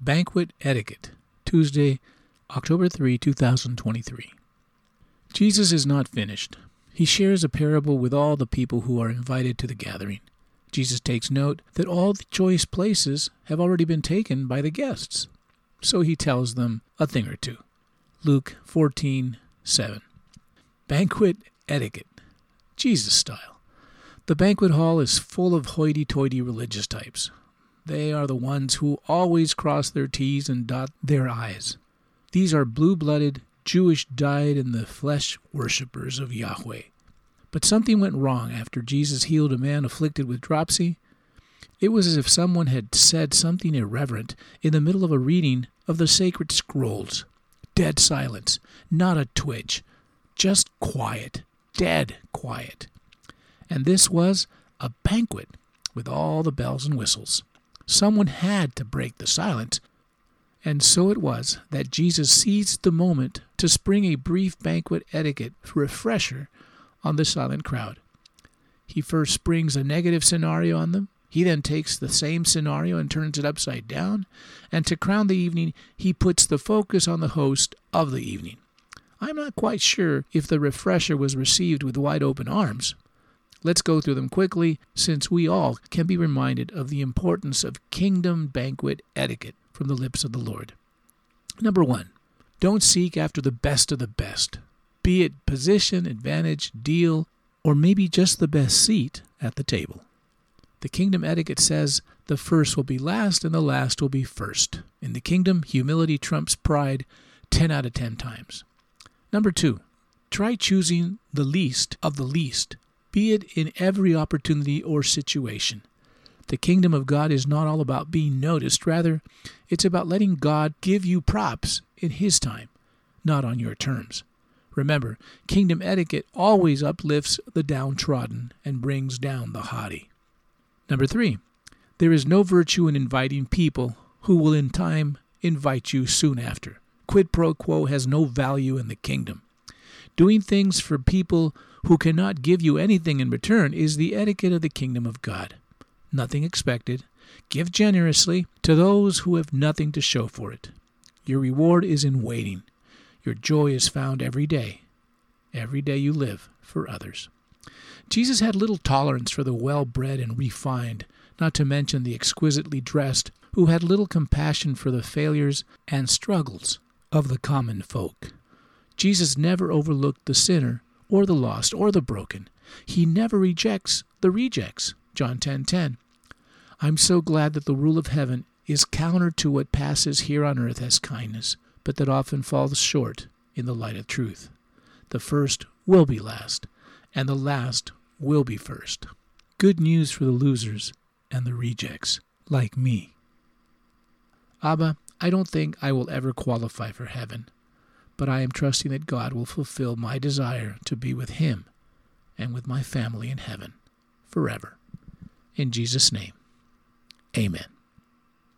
Banquet Etiquette, Tuesday, October 3, 2023. Jesus is not finished. He shares a parable with all the people who are invited to the gathering. Jesus takes note that all the choice places have already been taken by the guests. So he tells them a thing or two. Luke 14:7. Banquet etiquette. Jesus style. The banquet hall is full of hoity-toity religious types. They are the ones who always cross their T's and dot their I's. These are blue-blooded, Jewish dyed in the flesh worshippers of Yahweh. But something went wrong after Jesus healed a man afflicted with dropsy. It was as if someone had said something irreverent in the middle of a reading of the sacred scrolls. Dead silence, not a twitch, just quiet, dead quiet. And this was a banquet with all the bells and whistles. Someone had to break the silence. And so it was that Jesus seized the moment to spring a brief banquet etiquette refresher on the silent crowd. He first springs a negative scenario on them. He then takes the same scenario and turns it upside down. And to crown the evening, he puts the focus on the host of the evening. I'm not quite sure if the refresher was received with wide open arms. Let's go through them quickly, since we all can be reminded of the importance of kingdom banquet etiquette from the lips of the Lord. Number one, don't seek after the best of the best be it position, advantage, deal, or maybe just the best seat at the table. The kingdom etiquette says the first will be last and the last will be first. In the kingdom, humility trumps pride 10 out of 10 times. Number two, try choosing the least of the least, be it in every opportunity or situation. The kingdom of God is not all about being noticed, rather, it's about letting God give you props in His time, not on your terms. Remember, kingdom etiquette always uplifts the downtrodden and brings down the haughty. Number three, there is no virtue in inviting people who will in time invite you soon after. Quid pro quo has no value in the kingdom. Doing things for people who cannot give you anything in return is the etiquette of the kingdom of God. Nothing expected. Give generously to those who have nothing to show for it. Your reward is in waiting. Your joy is found every day, every day you live for others. Jesus had little tolerance for the well bred and refined, not to mention the exquisitely dressed, who had little compassion for the failures and struggles of the common folk. Jesus never overlooked the sinner or the lost or the broken. He never rejects the rejects. John 10:10. 10, 10. I'm so glad that the rule of heaven is counter to what passes here on earth as kindness but that often falls short in the light of truth. The first will be last, and the last will be first. Good news for the losers and the rejects, like me. Abba, I don't think I will ever qualify for heaven, but I am trusting that God will fulfill my desire to be with Him and with my family in heaven forever. In Jesus' name, amen.